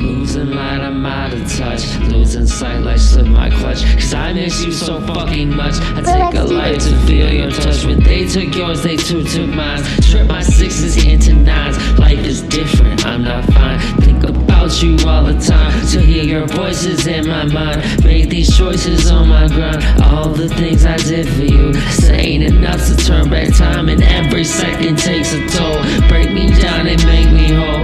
Losing light, I'm out of touch. Losing sight like slip my clutch. Cause I miss you so fucking much. I take a life to feel your touch. When they took yours, they too took mine. Trip my sixes into nines. Life is different, I'm not fine. Think about you all the time. To hear your voices in my mind. Make these choices on my grind. All the things I did for you. Saying enough to turn back time. And every second takes a toll. Break me down and make me whole.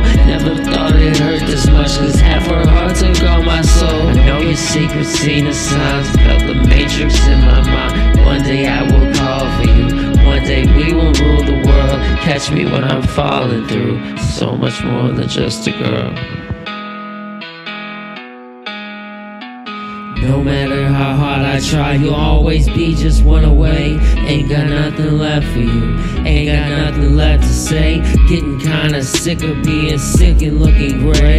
Seen the signs. Felt the matrix in my mind. One day I will call for you. One day we will rule the world. Catch me when I'm falling through. So much more than just a girl. No matter how hard I try, you'll always be just one away. Ain't got nothing left for you, ain't got nothing left to say. Getting kinda sick of being sick and looking gray.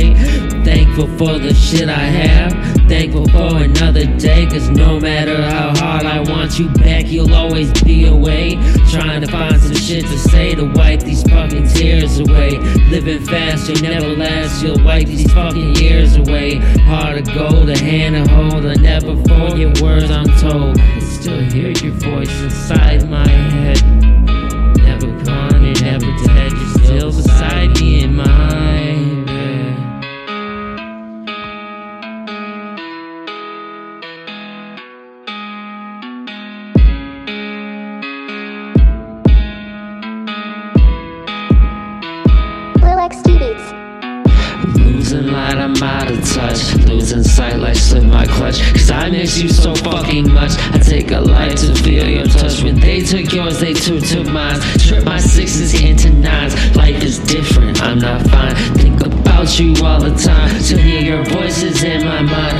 Thankful for the shit I have, thankful for another day. Cause no matter how hard I want you back, you'll always be away. Trying to find some shit to say to wipe these fucking tears away. Living fast, you'll never last, you'll wipe these fucking years away. Heart of gold, a hand to hold, I never forget words I'm told. I still hear your voice inside my head. Light, I'm out of touch. Losing sight like slip my clutch. Cause I miss you so fucking much. I take a life to feel your touch. When they took yours, they too took mine. Trip my sixes into nines. Life is different, I'm not fine. Think about you all the time. To hear your voices in my mind.